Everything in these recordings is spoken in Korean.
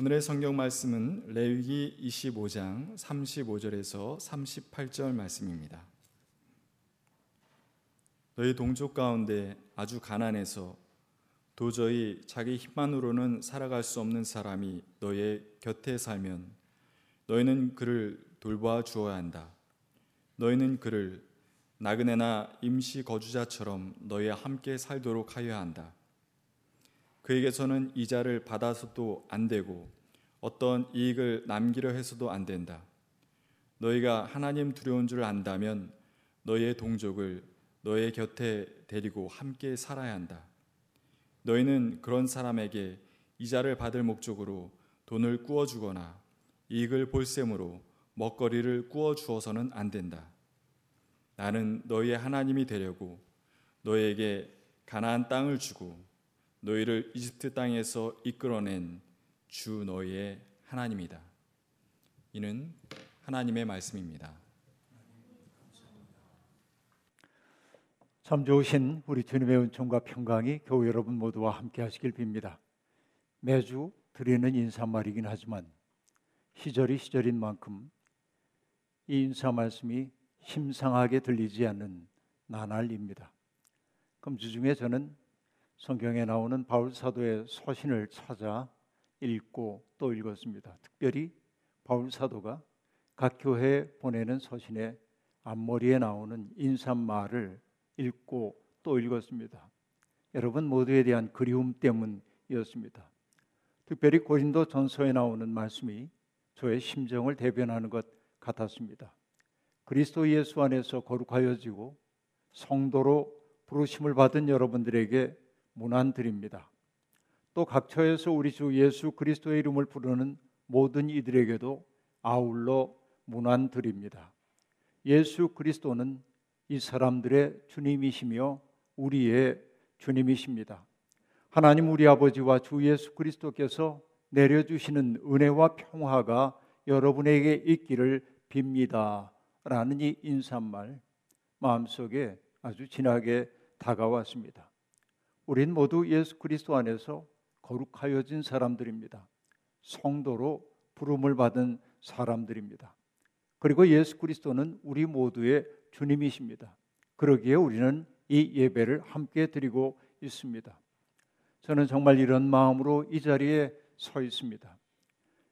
오늘의 성경 말씀은 레위기 25장 35절에서 38절 말씀입니다. 너희 동족 가운데 아주 가난해서 도저히 자기 힘만으로는 살아갈 수 없는 사람이 너의 곁에 살면 너희는 그를 돌보아 주어야 한다. 너희는 그를 나그네나 임시 거주자처럼 너희와 함께 살도록 하여야 한다. 그에게서는 이자를 받아서도 안 되고 어떤 이익을 남기려 해서도 안 된다. 너희가 하나님 두려운 줄 안다면 너희의 동족을 너의 곁에 데리고 함께 살아야 한다. 너희는 그런 사람에게 이자를 받을 목적으로 돈을 꾸어 주거나 이익을 볼셈으로 먹거리를 꾸어 주어서는 안 된다. 나는 너희의 하나님이 되려고 너희에게 가나안 땅을 주고 너희를 이집트 땅에서 이끌어낸 주 너희의 하나님이다. 이는 하나님의 말씀입니다. 참 좋으신 우리 주님의 은총과 평강이 교우 여러분 모두와 함께 하시길 빕니다. 매주 드리는 인사말이긴 하지만 시절이 시절인 만큼 이 인사 말씀이 심상하게 들리지 않는 나날입니다. 그럼 주중에 저는 성경에 나오는 바울 사도의 서신을 찾아 읽고 또 읽었습니다. 특별히 바울 사도가 각 교회에 보내는 서신의 앞머리에 나오는 인사말을 읽고 또 읽었습니다. 여러분 모두에 대한 그리움 때문이었습니다. 특별히 고린도 전서에 나오는 말씀이 저의 심정을 대변하는 것 같았습니다. 그리스도 예수 안에서 거룩하여지고 성도로 부르심을 받은 여러분들에게 문안 드립니다. 또 각처에서 우리 주 예수 그리스도의 이름을 부르는 모든 이들에게도 아울러 문안 드립니다. 예수 그리스도는 이 사람들의 주님이시며 우리의 주님이십니다. 하나님 우리 아버지와 주 예수 그리스도께서 내려주시는 은혜와 평화가 여러분에게 있기를 빕니다. 라는 이 인사말 마음속에 아주 진하게 다가왔습니다. 우린 모두 예수 그리스도 안에서 거룩하여진 사람들입니다. 성도로 부름을 받은 사람들입니다. 그리고 예수 그리스도는 우리 모두의 주님이십니다. 그러기에 우리는 이 예배를 함께 드리고 있습니다. 저는 정말 이런 마음으로 이 자리에 서 있습니다.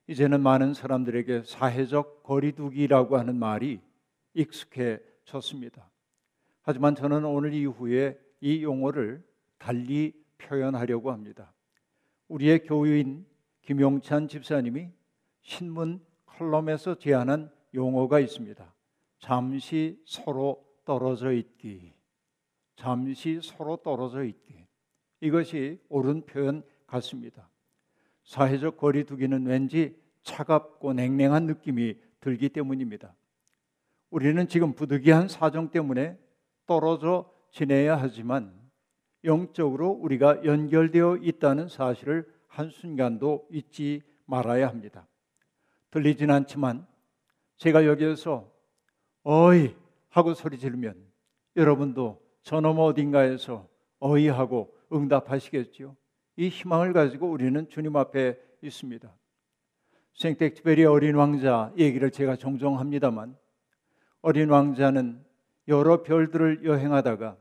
이제는 많은 사람들에게 사회적 거리두기라고 하는 말이 익숙해졌습니다. 하지만 저는 오늘 이후에 이 용어를 달리 표현하려고 합니다. 우리의 교유인 김용찬 집사님이 신문 컬럼에서 제안한 용어가 있습니다. 잠시 서로 떨어져 있기. 잠시 서로 떨어져 있기. 이것이 옳은 표현 같습니다. 사회적 거리두기는 왠지 차갑고 냉랭한 느낌이 들기 때문입니다. 우리는 지금 부득이한 사정 때문에 떨어져 지내야 하지만 영적으로 우리가 연결되어 있다는 사실을 한순간도 잊지 말아야 합니다. 들리진 않지만 제가 여기에서 어이 하고 소리 지르면 여러분도 저놈 어딘가에서 어이 하고 응답하시겠지요. 이 희망을 가지고 우리는 주님 앞에 있습니다. 생텍쥐베리 어린 왕자 얘기를 제가 종종 합니다만 어린 왕자는 여러 별들을 여행하다가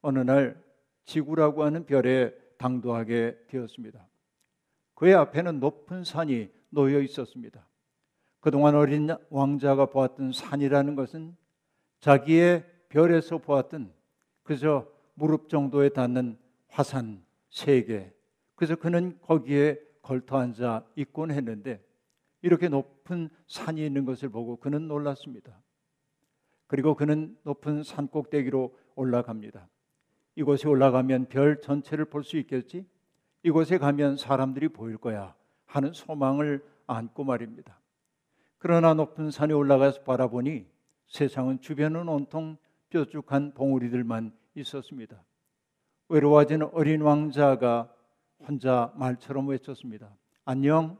어느 날 지구라고 하는 별에 당도하게 되었습니다. 그의 앞에는 높은 산이 놓여 있었습니다. 그동안 어린 왕자가 보았던 산이라는 것은 자기의 별에서 보았던 그저 무릎 정도에 닿는 화산 세 개. 그래서 그는 거기에 걸터 앉아 있곤 했는데 이렇게 높은 산이 있는 것을 보고 그는 놀랐습니다. 그리고 그는 높은 산 꼭대기로 올라갑니다. 이곳에 올라가면 별 전체를 볼 수 있겠지? 이곳에 가면 사람들이 보일 거야 하는 소망을 안고 말입니다. 그러나 높은 산에 올라가서 바라보니 세상은 주변은 온통 뾰족한 봉우리들만 있었습니다. 외로워진 어린 왕자가 혼자 말처럼 외쳤습니다. 안녕.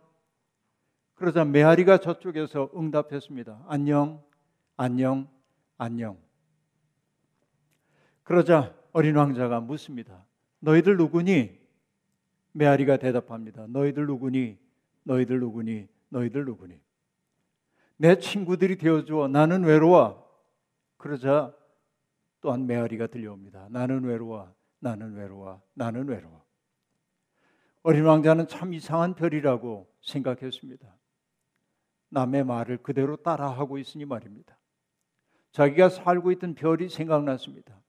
그러자 메아리가 저쪽에서 응답했습니다. 안녕, 안녕, 안녕. 그러자 어린 왕자가 묻습니다. 너희들 누구니? 메아리가 대답합니다. 너희들 누구니? 너희들 누구니? 너희들 누구니? 내 친구들이 되어주어 나는 외로워. 그러자 또한 메아리가 들려옵니다. 나는 외로워, 나는 외로워, 나는 외로워. 어린 왕자는 참 이상한 별이라고 생각했습니다. 남의 말을 그대로 따라하고 있으니 말입니다. 자기가 살고 있던 별이 생각났습니다.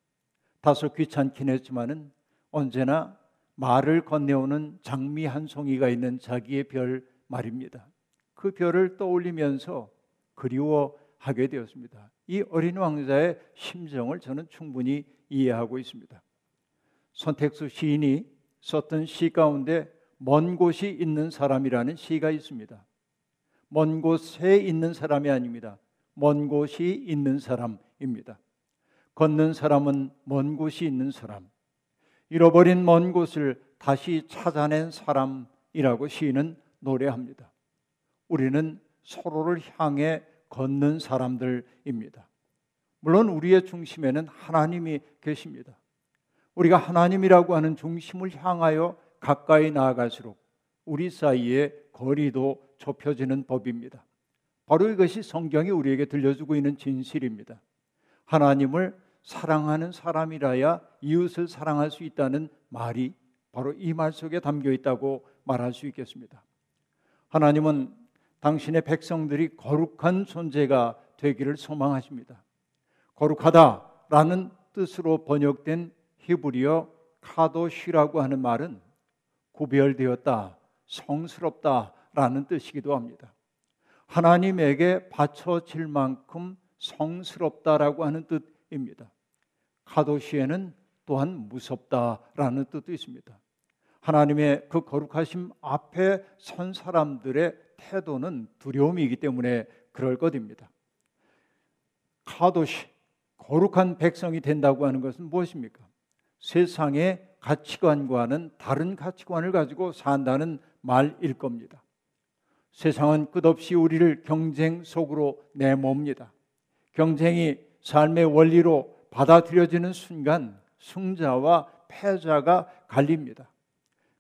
다소 귀찮긴 했지만은 언제나 말을 건네오는 장미 한 송이가 있는 자기의 별 말입니다. 그 별을 떠올리면서 그리워하게 되었습니다. 이 어린 왕자의 심정을 저는 충분히 이해하고 있습니다. 선택수 시인이 썼던 시 가운데 먼 곳이 있는 사람이라는 시가 있습니다. 먼 곳에 있는 사람이 아닙니다. 먼 곳이 있는 사람입니다. 걷는 사람은 먼 곳이 있는 사람. 잃어버린 먼 곳을 다시 찾아낸 사람이라고 시인은 노래합니다. 우리는 서로를 향해 걷는 사람들입니다. 물론 우리의 중심에는 하나님이 계십니다. 우리가 하나님이라고 하는 중심을 향하여 가까이 나아갈수록 우리 사이에 거리도 좁혀지는 법입니다. 바로 이것이 성경이 우리에게 들려주고 있는 진실입니다. 하나님을 사랑하는 사람이라야 이웃을 사랑할 수 있다는 말이 바로 이 말 속에 담겨 있다고 말할 수 있겠습니다. 하나님은 당신의 백성들이 거룩한 존재가 되기를 소망하십니다. 거룩하다라는 뜻으로 번역된 히브리어 카도시라고 하는 말은 구별되었다, 성스럽다라는 뜻이기도 합니다. 하나님에게 바쳐질 만큼 성스럽다라고 하는 뜻 입니다. 카도시에는 또한 무섭다라는 뜻도 있습니다. 하나님의 그 거룩하심 앞에 선 사람들의 태도는 두려움이기 때문에 그럴 것입니다. 카도시 거룩한 백성이 된다고 하는 것은 무엇입니까? 세상의 가치관과는 다른 가치관을 가지고 산다는 말일 겁니다. 세상은 끝없이 우리를 경쟁 속으로 내몹니다. 경쟁이 삶의 원리로 받아들여지는 순간 승자와 패자가 갈립니다.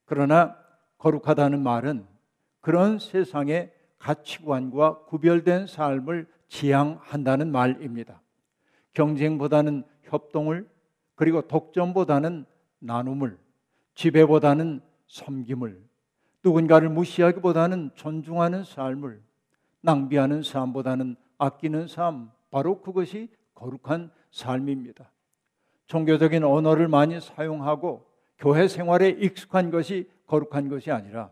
그러나 거룩하다는 말은 그런 세상의 가치관과 구별된 삶을 지향한다는 말입니다. 경쟁보다는 협동을 그리고 독점보다는 나눔을 지배보다는 섬김을 누군가를 무시하기보다는 존중하는 삶을 낭비하는 삶보다는 아끼는 삶 바로 그것이 거룩한 삶입니다. 종교적인 언어를 많이 사용하고 교회 생활에 익숙한 것이 거룩한 것이 아니라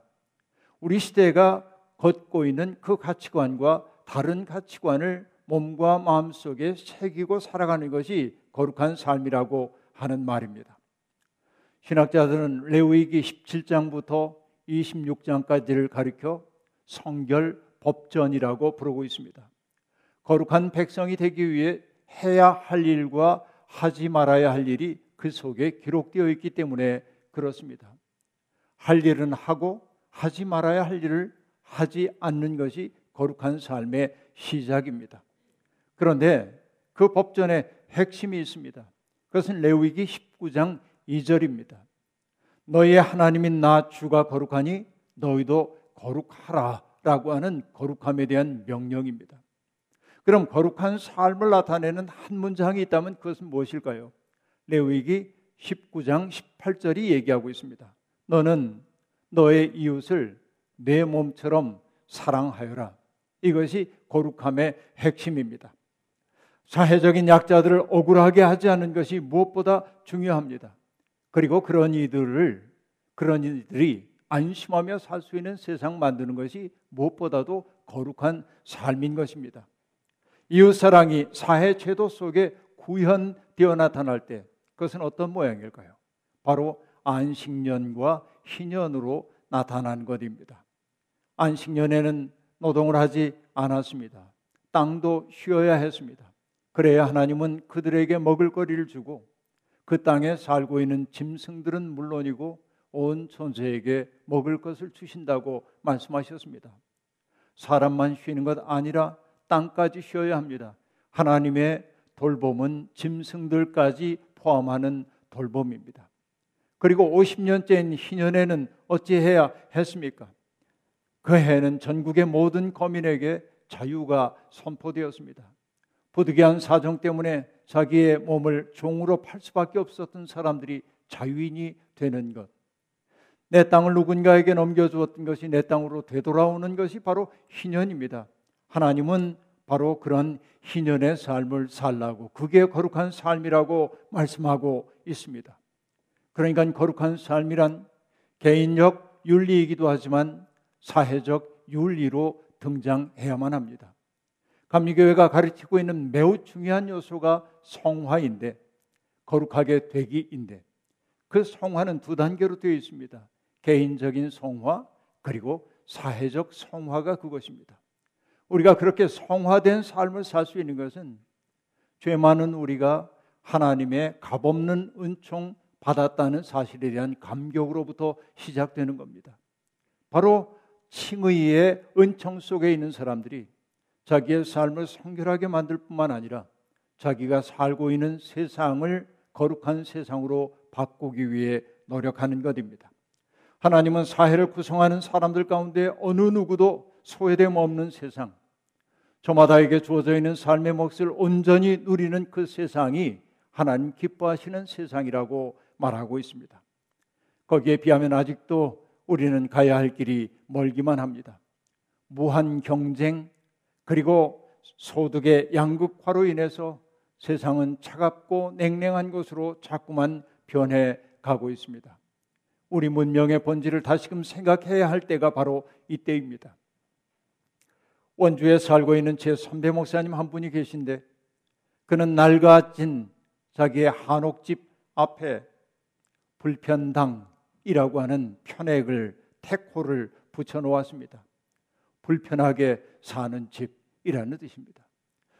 우리 시대가 걷고 있는 그 가치관과 다른 가치관을 몸과 마음 속에 새기고 살아가는 것이 거룩한 삶이라고 하는 말입니다. 신학자들은 레위기 17장부터 26장까지를 가리켜 성결 법전이라고 부르고 있습니다. 거룩한 백성이 되기 위해 해야 할 일과 하지 말아야 할 일이 그 속에 기록되어 있기 때문에 그렇습니다. 할 일은 하고 하지 말아야 할 일을 하지 않는 것이 거룩한 삶의 시작입니다. 그런데 그 법전에 핵심이 있습니다. 그것은 레위기 19장 2절입니다. 너희의 하나님인 나 주가 거룩하니 너희도 거룩하라라고 하는 거룩함에 대한 명령입니다. 그럼 거룩한 삶을 나타내는 한 문장이 있다면 그것은 무엇일까요? 레위기 19장 18절이 얘기하고 있습니다. 너는 너의 이웃을 내 몸처럼 사랑하여라. 이것이 거룩함의 핵심입니다. 사회적인 약자들을 억울하게 하지 않는 것이 무엇보다 중요합니다. 그리고 그런 이들을 그런 이들이 안심하며 살 수 있는 세상 만드는 것이 무엇보다도 거룩한 삶인 것입니다. 이웃 사랑이 사회 제도 속에 구현되어 나타날 때 그것은 어떤 모양일까요? 바로 안식년과 희년으로 나타난 것입니다. 안식년에는 노동을 하지 않았습니다. 땅도 쉬어야 했습니다. 그래야 하나님은 그들에게 먹을 거리를 주고 그 땅에 살고 있는 짐승들은 물론이고 온 존재에게 먹을 것을 주신다고 말씀하셨습니다. 사람만 쉬는 것 아니라 땅까지 쉬어야 합니다. 하나님의 돌봄은 짐승들까지 포함하는 돌봄입니다. 그리고 50년째인 희년에는 어찌해야 했습니까? 그 해는 전국의 모든 거민에게 자유가 선포되었습니다. 부득이한 사정 때문에 자기의 몸을 종으로 팔 수밖에 없었던 사람들이 자유인이 되는 것. 내 땅을 누군가에게 넘겨주었던 것이 내 땅으로 되돌아오는 것이 바로 희년입니다. 하나님은 바로 그런 희년의 삶을 살라고 그게 거룩한 삶이라고 말씀하고 있습니다. 그러니까 거룩한 삶이란 개인적 윤리이기도 하지만 사회적 윤리로 등장해야만 합니다. 감리교회가 가르치고 있는 매우 중요한 요소가 성화인데 거룩하게 되기인데 그 성화는 두 단계로 되어 있습니다. 개인적인 성화 그리고 사회적 성화가 그것입니다. 우리가 그렇게 성화된 삶을 살 수 있는 것은 죄 많은 우리가 하나님의 값없는 은총 받았다는 사실에 대한 감격으로부터 시작되는 겁니다. 바로 칭의의 은총 속에 있는 사람들이 자기의 삶을 성결하게 만들 뿐만 아니라 자기가 살고 있는 세상을 거룩한 세상으로 바꾸기 위해 노력하는 것입니다. 하나님은 사회를 구성하는 사람들 가운데 어느 누구도 소외됨 없는 세상, 저마다에게 주어져 있는 삶의 몫을 온전히 누리는 그 세상이 하나님 기뻐하시는 세상이라고 말하고 있습니다. 거기에 비하면 아직도 우리는 가야 할 길이 멀기만 합니다. 무한 경쟁, 그리고 소득의 양극화로 인해서 세상은 차갑고 냉랭한 곳으로 자꾸만 변해 가고 있습니다. 우리 문명의 본질을 다시금 생각해야 할 때가 바로 이때입니다. 원주에 살고 있는 제 선배 목사님 한 분이 계신데 그는 낡아진 자기의 한옥집 앞에 불편당이라고 하는 편액을 택호를 붙여 놓았습니다. 불편하게 사는 집이라는 뜻입니다.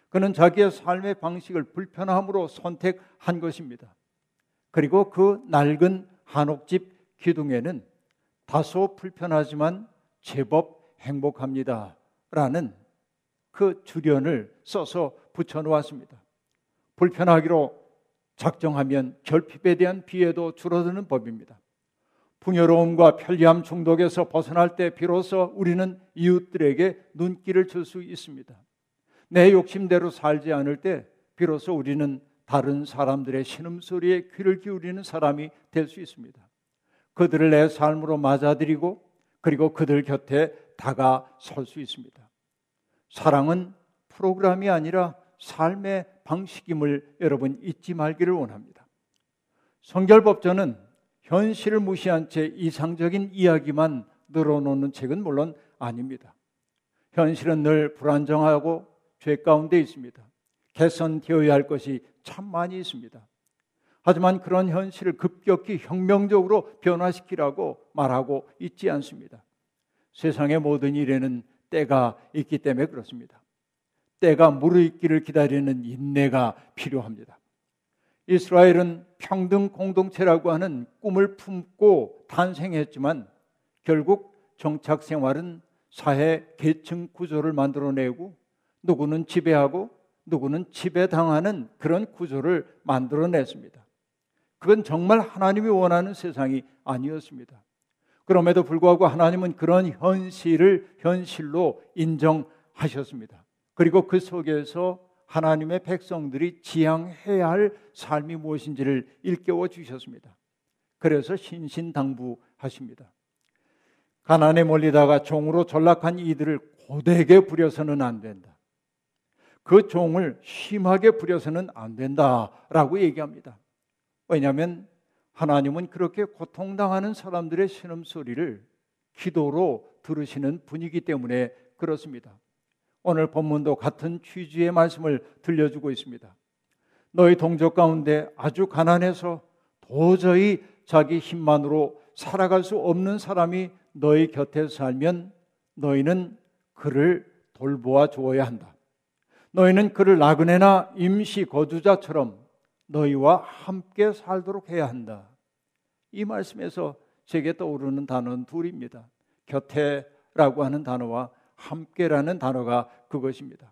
그는 자기의 삶의 방식을 불편함으로 선택한 것입니다. 그리고 그 낡은 한옥집 기둥에는 다소 불편하지만 제법 행복합니다. 라는 그 주련을 써서 붙여 놓았습니다. 불편하기로 작정하면 결핍에 대한 비애도 줄어드는 법입니다. 풍요로움과 편리함 중독에서 벗어날 때 비로소 우리는 이웃들에게 눈길을 줄 수 있습니다. 내 욕심대로 살지 않을 때 비로소 우리는 다른 사람들의 신음소리에 귀를 기울이는 사람이 될 수 있습니다. 그들을 내 삶으로 맞아들이고 그리고 그들 곁에 다가설 수 있습니다. 사랑은 프로그램이 아니라 삶의 방식임을 여러분 잊지 말기를 원합니다. 성결법전은 현실을 무시한 채 이상적인 이야기만 늘어놓는 책은 물론 아닙니다. 현실은 늘 불안정하고 죄 가운데 있습니다. 개선되어야 할 것이 참 많이 있습니다. 하지만 그런 현실을 급격히 혁명적으로 변화시키라고 말하고 있지 않습니다. 세상의 모든 일에는 때가 있기 때문에 그렇습니다. 때가 무르익기를 기다리는 인내가 필요합니다. 이스라엘은 평등 공동체라고 하는 꿈을 품고 탄생했지만 결국 정착 생활은 사회 계층 구조를 만들어내고 누구는 지배하고 누구는 지배당하는 그런 구조를 만들어냈습니다. 그건 정말 하나님이 원하는 세상이 아니었습니다. 그럼에도 불구하고 하나님은 그런 현실을 현실로 인정하셨습니다. 그리고 그 속에서 하나님의 백성들이 지향해야 할 삶이 무엇인지를 일깨워 주셨습니다. 그래서 신신당부하십니다. 가난에 몰리다가 종으로 전락한 이들을 고되게 부려서는 안 된다. 그 종을 심하게 부려서는 안 된다라고 얘기합니다. 왜냐하면 하나님은 그렇게 고통당하는 사람들의 신음소리를 기도로 들으시는 분이기 때문에 그렇습니다. 오늘 본문도 같은 취지의 말씀을 들려주고 있습니다. 너희 동족 가운데 아주 가난해서 도저히 자기 힘만으로 살아갈 수 없는 사람이 너희 곁에 살면 너희는 그를 돌보아 주어야 한다. 너희는 그를 나그네나 임시 거주자처럼 너희와 함께 살도록 해야 한다. 이 말씀에서 제게 떠오르는 단어는 둘입니다. 곁에라고 하는 단어와 함께라는 단어가 그것입니다.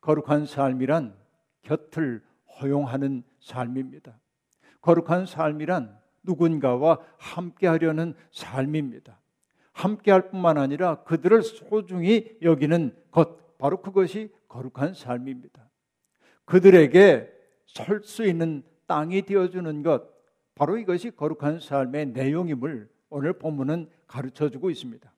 거룩한 삶이란 곁을 허용하는 삶입니다. 거룩한 삶이란 누군가와 함께 하려는 삶입니다. 함께할 뿐만 아니라 그들을 소중히 여기는 것 바로 그것이 거룩한 삶입니다. 그들에게 설 수 있는 땅이 되어주는 것 바로 이것이 거룩한 삶의 내용임을 오늘 본문은 가르쳐 주고 있습니다.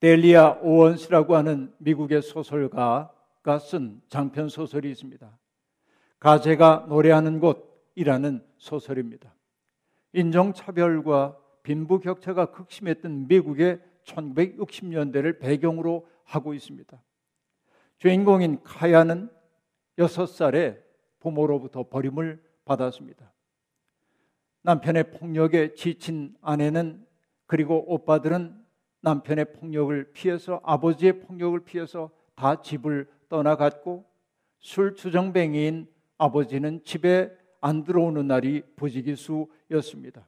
델리아 오원스라고 하는 미국의 소설가가 쓴 장편 소설이 있습니다. 가제가 노래하는 곳이라는 소설입니다. 인종차별과 빈부격차가 극심했던 미국의 1960년대를 배경으로 하고 있습니다. 주인공인 카야는 6살에 부모로부터 버림을 받았습니다. 남편의 폭력에 지친 아내는 그리고 오빠들은 남편의 폭력을 피해서 아버지의 폭력을 피해서 다 집을 떠나갔고 술 주정뱅이인 아버지는 집에 안 들어오는 날이 부지기수였습니다.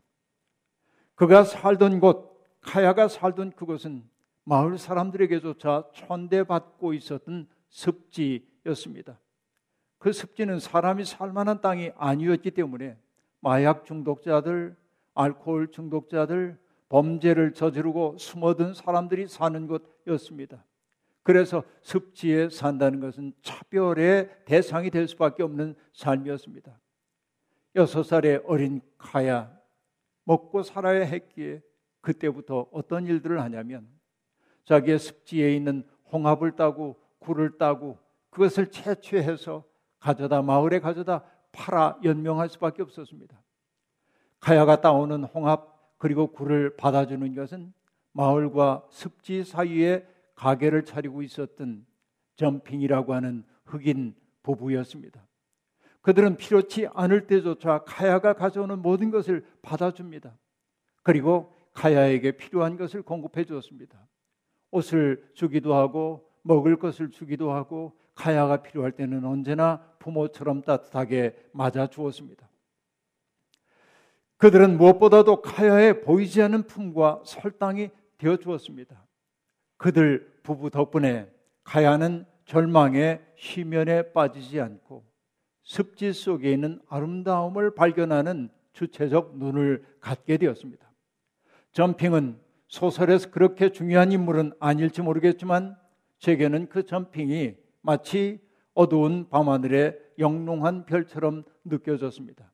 그가 살던 곳, 카야가 살던 그곳은 마을 사람들에게조차 천대받고 있었던 습지였습니다. 그 습지는 사람이 살 만한 땅이 아니었기 때문에 마약 중독자들, 알코올 중독자들, 범죄를 저지르고 숨어든 사람들이 사는 곳이었습니다. 그래서 습지에 산다는 것은 차별의 대상이 될 수밖에 없는 삶이었습니다. 여섯 살의 어린 카야 먹고 살아야 했기에 그때부터 어떤 일들을 하냐면 자기의 습지에 있는 홍합을 따고 굴을 따고 그것을 채취해서 가져다 마을에 가져다 팔아 연명할 수밖에 없었습니다. 카야가 따오는 홍합 그리고 굴을 받아주는 것은 마을과 습지 사이에 가게를 차리고 있었던 점핑이라고 하는 흑인 부부였습니다. 그들은 필요치 않을 때조차 카야가 가져오는 모든 것을 받아줍니다. 그리고 카야에게 필요한 것을 공급해 주었습니다. 옷을 주기도 하고 먹을 것을 주기도 하고 카야가 필요할 때는 언제나 부모처럼 따뜻하게 맞아 주었습니다. 그들은 무엇보다도 카야에 보이지 않는 품과 설당이 되어 주었습니다. 그들 부부 덕분에 카야는 절망의 희면에 빠지지 않고 습지 속에 있는 아름다움을 발견하는 주체적 눈을 갖게 되었습니다. 점핑은 소설에서 그렇게 중요한 인물은 아닐지 모르겠지만 제게는 그 점핑이 마치 어두운 밤하늘의 영롱한 별처럼 느껴졌습니다.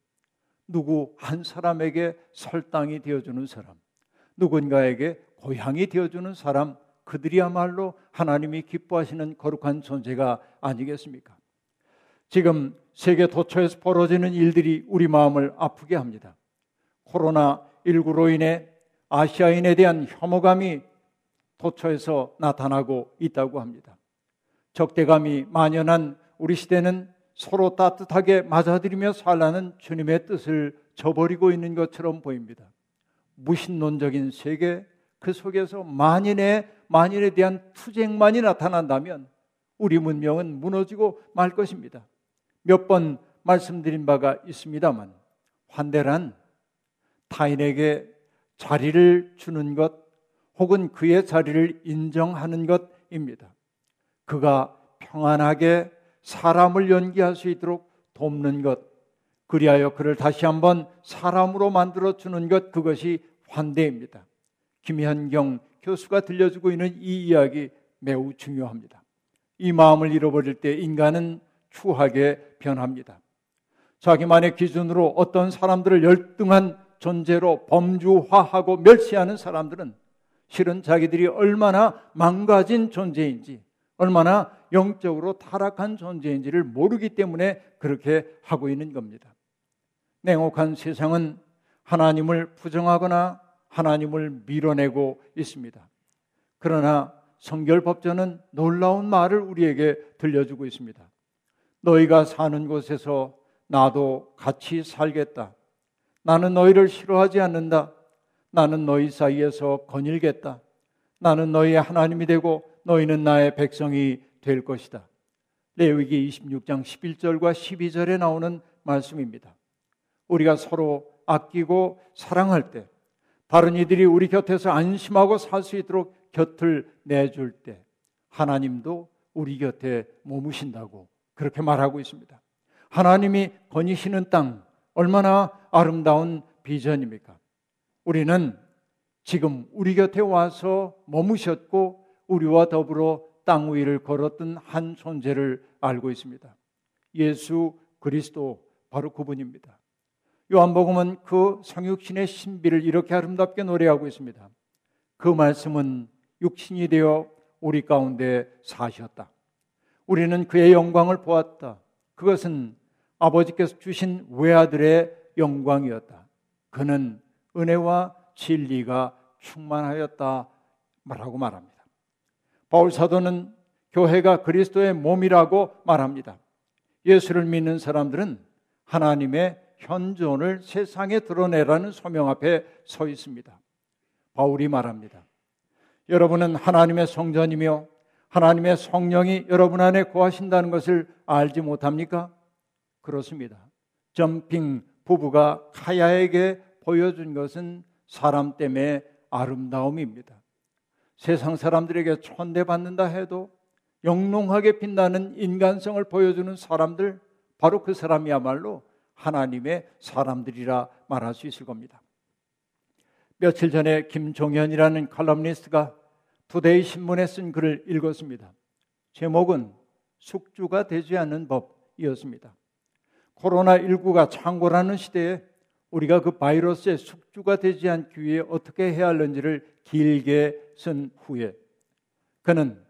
누구 한 사람에게 설당이 되어주는 사람, 누군가에게 고향이 되어주는 사람, 그들이야말로 하나님이 기뻐하시는 거룩한 존재가 아니겠습니까? 지금 세계 도처에서 벌어지는 일들이 우리 마음을 아프게 합니다. 코로나19로 인해 아시아인에 대한 혐오감이 도처에서 나타나고 있다고 합니다. 적대감이 만연한 우리 시대는 서로 따뜻하게 맞아들이며 살라는 주님의 뜻을 저버리고 있는 것처럼 보입니다. 무신론적인 세계 그 속에서 만인의 만인에 대한 투쟁만이 나타난다면 우리 문명은 무너지고 말 것입니다. 몇 번 말씀드린 바가 있습니다만 환대란 타인에게 자리를 주는 것 혹은 그의 자리를 인정하는 것입니다. 그가 평안하게 사람을 연기할 수 있도록 돕는 것, 그리하여 그를 다시 한번 사람으로 만들어 주는 것, 그것이 환대입니다. 김현경 교수가 들려주고 있는 이 이야기 매우 중요합니다. 이 마음을 잃어버릴 때 인간은 추하게 변합니다. 자기만의 기준으로 어떤 사람들을 열등한 존재로 범주화하고 멸시하는 사람들은 실은 자기들이 얼마나 망가진 존재인지 얼마나 영적으로 타락한 존재인지를 모르기 때문에 그렇게 하고 있는 겁니다. 냉혹한 세상은 하나님을 부정하거나 하나님을 밀어내고 있습니다. 그러나 성결법전은 놀라운 말을 우리에게 들려주고 있습니다. 너희가 사는 곳에서 나도 같이 살겠다. 나는 너희를 싫어하지 않는다. 나는 너희 사이에서 거닐겠다. 나는 너희의 하나님이 되고 너희는 나의 백성이 될 것이다. 레위기 26장 11절과 12절에 나오는 말씀입니다. 우리가 서로 아끼고 사랑할 때 다른 이들이 우리 곁에서 안심하고 살 수 있도록 곁을 내줄 때 하나님도 우리 곁에 머무신다고 그렇게 말하고 있습니다. 하나님이 거니시는 땅 얼마나 아름다운 비전입니까? 우리는 지금 우리 곁에 와서 머무셨고 우리와 더불어 땅 위를 걸었던 한 존재를 알고 있습니다. 예수 그리스도 바로 그분입니다. 요한복음은 그 성육신의 신비를 이렇게 아름답게 노래하고 있습니다. 그 말씀은 육신이 되어 우리 가운데 사셨다. 우리는 그의 영광을 보았다. 그것은 아버지께서 주신 외아들의 영광이었다. 그는 은혜와 진리가 충만하였다. 말하고 말합니다. 바울 사도는 교회가 그리스도의 몸이라고 말합니다. 예수를 믿는 사람들은 하나님의 현존을 세상에 드러내라는 소명 앞에 서 있습니다. 바울이 말합니다. 여러분은 하나님의 성전이며 하나님의 성령이 여러분 안에 거하신다는 것을 알지 못합니까? 그렇습니다. 점핑 부부가 카야에게 보여준 것은 사람 때문에 아름다움입니다. 세상 사람들에게 촌대받는다 해도 영롱하게 빛나는 인간성을 보여주는 사람들, 바로 그 사람이야말로 하나님의 사람들이라 말할 수 있을 겁니다. 며칠 전에 김종현이라는 칼럼니스트가 투데이 신문에 쓴 글을 읽었습니다. 제목은 숙주가 되지 않는 법이었습니다. 코로나19가 창궐하는 시대에 우리가 그 바이러스의 숙주가 되지 않기 위해 어떻게 해야 하는지를 길게 쓴 후에 그는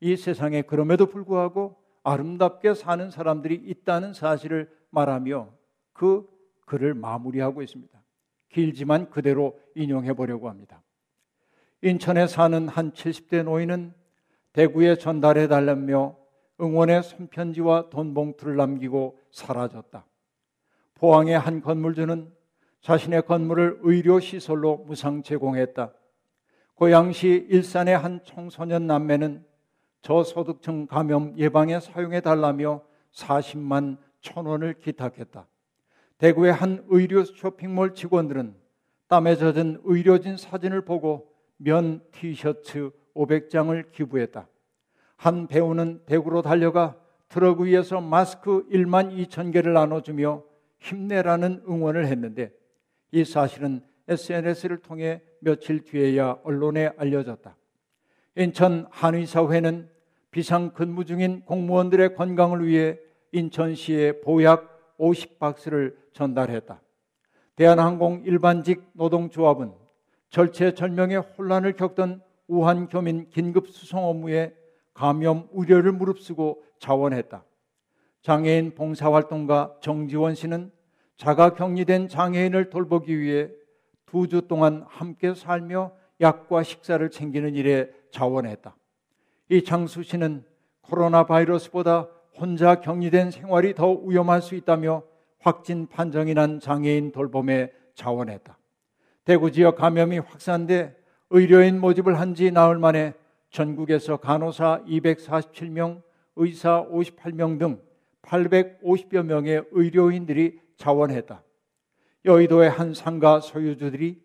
이 세상에 그럼에도 불구하고 아름답게 사는 사람들이 있다는 사실을 말하며 그 글을 마무리하고 있습니다. 길지만 그대로 인용해 보려고 합니다. 인천에 사는 한 70대 노인은 대구에 전달해 달라며 응원의 손편지와 돈 봉투를 남기고 사라졌다. 포항의 한 건물주는 자신의 건물을 의료 시설로 무상 제공했다. 고양시 일산의 한 청소년 남매는 저소득층 감염 예방에 사용해 달라며 40만 천 원을 기탁했다. 대구의 한 의료 쇼핑몰 직원들은 땀에 젖은 의료진 사진을 보고 면 티셔츠 500장을 기부했다. 한 배우는 대구로 달려가 트럭 위에서 마스크 1만 2천 개를 나눠주며 힘내라는 응원을 했는데 이 사실은 SNS를 통해 며칠 뒤에야 언론에 알려졌다. 인천 한의사회는 비상 근무 중인 공무원들의 건강을 위해 인천시에 보약 50박스를 전달했다. 대한항공 일반직 노동조합은 절체절명의 혼란을 겪던 우한 교민 긴급 수송 업무에 감염 우려를 무릅쓰고 자원했다. 장애인 봉사활동가 정지원 씨는 자가 격리된 장애인을 돌보기 위해 두 주 동안 함께 살며 약과 식사를 챙기는 일에 자원했다. 이 장수 씨는 코로나 바이러스보다 혼자 격리된 생활이 더 위험할 수 있다며 확진 판정이 난 장애인 돌봄에 자원했다. 대구 지역 감염이 확산돼 의료인 모집을 한 지 나흘 만에 전국에서 간호사 247명, 의사 58명 등 850여 명의 의료인들이 자원했다. 여의도의 한 상가 소유주들이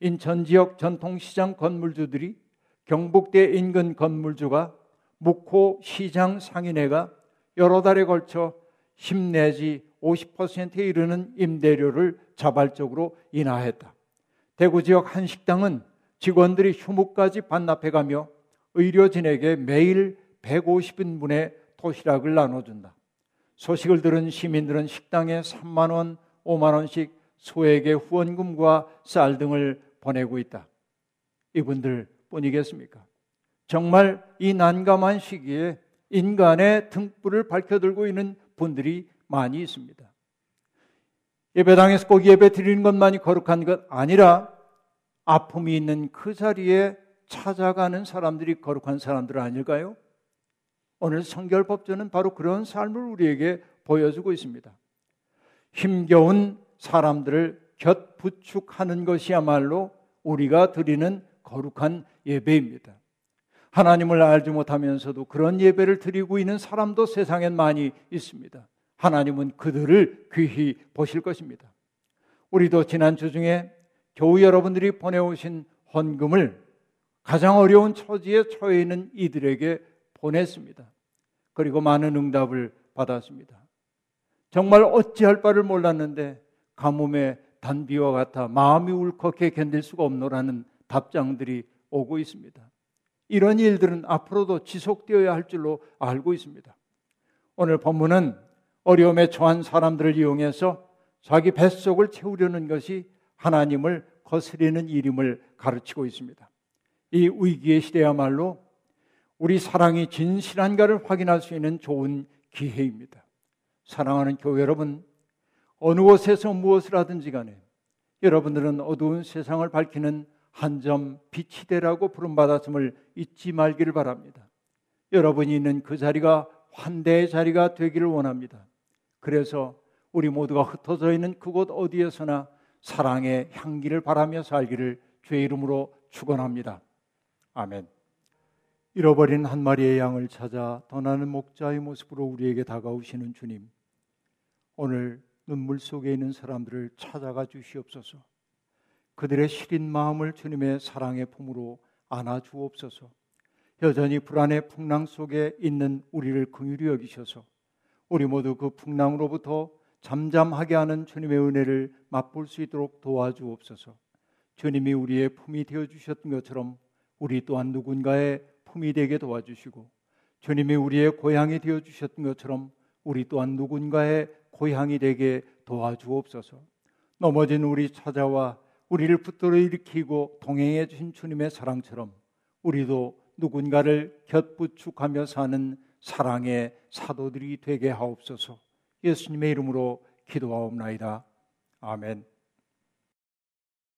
인천 지역 전통시장 건물주들이 경북대 인근 건물주가 묵호 시장 상인회가 여러 달에 걸쳐 10 내지 50%에 이르는 임대료를 자발적으로 인하했다. 대구 지역 한 식당은 직원들이 휴무까지 반납해가며 의료진에게 매일 150인분의 도시락을 나눠준다. 소식을 들은 시민들은 식당에 3만 원, 5만 원씩 소에게 후원금과 쌀 등을 보내고 있다. 이분들 뿐이겠습니까? 정말 이 난감한 시기에 인간의 등불을 밝혀들고 있는 분들이 많이 있습니다. 예배당에서 꼭 예배 드리는 것만이 거룩한 것 아니라 아픔이 있는 그 자리에 찾아가는 사람들이 거룩한 사람들 아닐까요? 오늘 성결법전은 바로 그런 삶을 우리에게 보여주고 있습니다. 힘겨운 사람들을 곁 부축하는 것이야말로 우리가 드리는 거룩한 예배입니다. 하나님을 알지 못하면서도 그런 예배를 드리고 있는 사람도 세상엔 많이 있습니다. 하나님은 그들을 귀히 보실 것입니다. 우리도 지난주 중에 교우 여러분들이 보내오신 헌금을 가장 어려운 처지에 처해 있는 이들에게 보냈습니다. 그리고 많은 응답을 받았습니다. 정말 어찌할 바를 몰랐는데 가뭄의 단비와 같아 마음이 울컥해 견딜 수가 없노라는 답장들이 오고 있습니다. 이런 일들은 앞으로도 지속되어야 할 줄로 알고 있습니다. 오늘 본문은 어려움에 처한 사람들을 이용해서 자기 뱃속을 채우려는 것이 하나님을 거스리는 일임을 가르치고 있습니다. 이 위기의 시대야말로 우리 사랑이 진실한가를 확인할 수 있는 좋은 기회입니다. 사랑하는 교회 여러분, 어느 곳에서 무엇을 하든지 간에 여러분들은 어두운 세상을 밝히는 한 점 빛이 되라고 부름받았음을 잊지 말기를 바랍니다. 여러분이 있는 그 자리가 환대의 자리가 되기를 원합니다. 그래서 우리 모두가 흩어져 있는 그곳 어디에서나 사랑의 향기를 바라며 살기를 주의 이름으로 축원합니다. 아멘. 잃어버린 한 마리의 양을 찾아 떠나는 목자의 모습으로 우리에게 다가오시는 주님. 오늘 눈물 속에 있는 사람들을 찾아가 주시옵소서. 그들의 시린 마음을 주님의 사랑의 품으로 안아 주옵소서. 여전히 불안의 풍랑 속에 있는 우리를 긍휼히 여기셔서 우리 모두 그 풍랑으로부터 잠잠하게 하는 주님의 은혜를 맛볼 수 있도록 도와주옵소서. 주님이 우리의 품이 되어 주셨던 것처럼 우리 또한 누군가의 품이 되게 도와주시고 주님이 우리의 고향이 되어 주셨던 것처럼 우리 또한 누군가의 고향이 되게 도와주옵소서. 넘어진 우리 찾아와 우리를 붙들어 일으키고 동행해 주신 주님의 사랑처럼 우리도 누군가를 곁부축하며 사는 사랑의 사도들이 되게 하옵소서. 예수님의 이름으로 기도하옵나이다. 아멘.